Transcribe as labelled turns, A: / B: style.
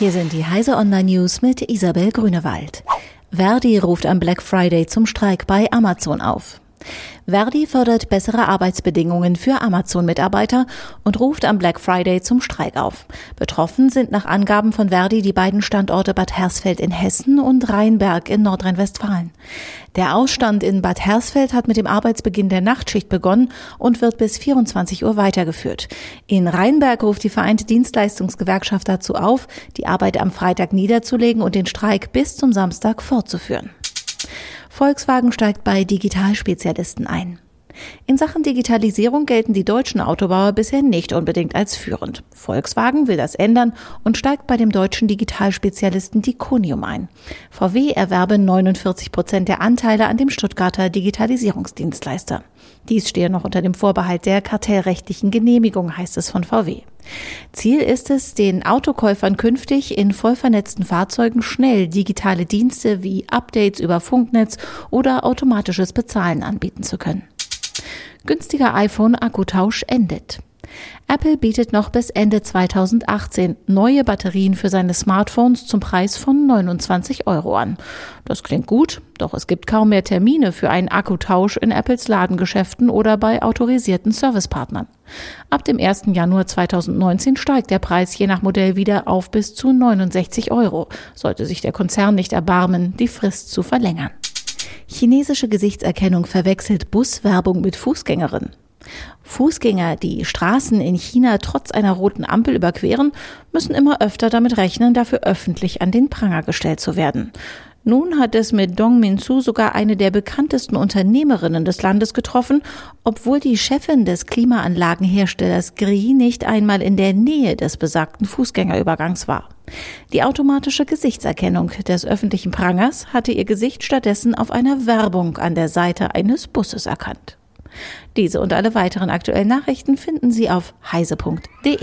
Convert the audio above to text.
A: Hier sind die Heise Online News mit Isabel Grünewald. Verdi ruft am Black Friday zum Streik bei Amazon auf. Verdi fördert bessere Arbeitsbedingungen für Amazon-Mitarbeiter und ruft am Black Friday zum Streik auf. Betroffen sind nach Angaben von Verdi die beiden Standorte Bad Hersfeld in Hessen und Rheinberg in Nordrhein-Westfalen. Der Ausstand in Bad Hersfeld hat mit dem Arbeitsbeginn der Nachtschicht begonnen und wird bis 24 Uhr weitergeführt. In Rheinberg ruft die Vereinte Dienstleistungsgewerkschaft dazu auf, die Arbeit am Freitag niederzulegen und den Streik bis zum Samstag fortzuführen. Volkswagen steigt bei Digitalspezialisten ein. In Sachen Digitalisierung gelten die deutschen Autobauer bisher nicht unbedingt als führend. Volkswagen will das ändern und steigt bei dem deutschen Digitalspezialisten Diconium ein. VW erwerbe 49 Prozent der Anteile an dem Stuttgarter Digitalisierungsdienstleister. Dies stehe noch unter dem Vorbehalt der kartellrechtlichen Genehmigung, heißt es von VW. Ziel ist es, den Autokäufern künftig in voll vernetzten Fahrzeugen schnell digitale Dienste wie Updates über Funknetz oder automatisches Bezahlen anbieten zu können. Günstiger iPhone-Akkutausch endet. Apple bietet noch bis Ende 2018 neue Batterien für seine Smartphones zum Preis von 29 Euro an. Das klingt gut, doch es gibt kaum mehr Termine für einen Akkutausch in Apples Ladengeschäften oder bei autorisierten Servicepartnern. Ab dem 1. Januar 2019 steigt der Preis je nach Modell wieder auf bis zu 69 Euro, sollte sich der Konzern nicht erbarmen, die Frist zu verlängern. Chinesische Gesichtserkennung verwechselt Buswerbung mit Fußgängerin. Fußgänger, die Straßen in China trotz einer roten Ampel überqueren, müssen immer öfter damit rechnen, dafür öffentlich an den Pranger gestellt zu werden. Nun hat es mit Dong Min-su sogar eine der bekanntesten Unternehmerinnen des Landes getroffen, obwohl die Chefin des Klimaanlagenherstellers GRI nicht einmal in der Nähe des besagten Fußgängerübergangs war. Die automatische Gesichtserkennung des öffentlichen Prangers hatte ihr Gesicht stattdessen auf einer Werbung an der Seite eines Busses erkannt. Diese und alle weiteren aktuellen Nachrichten finden Sie auf heise.de.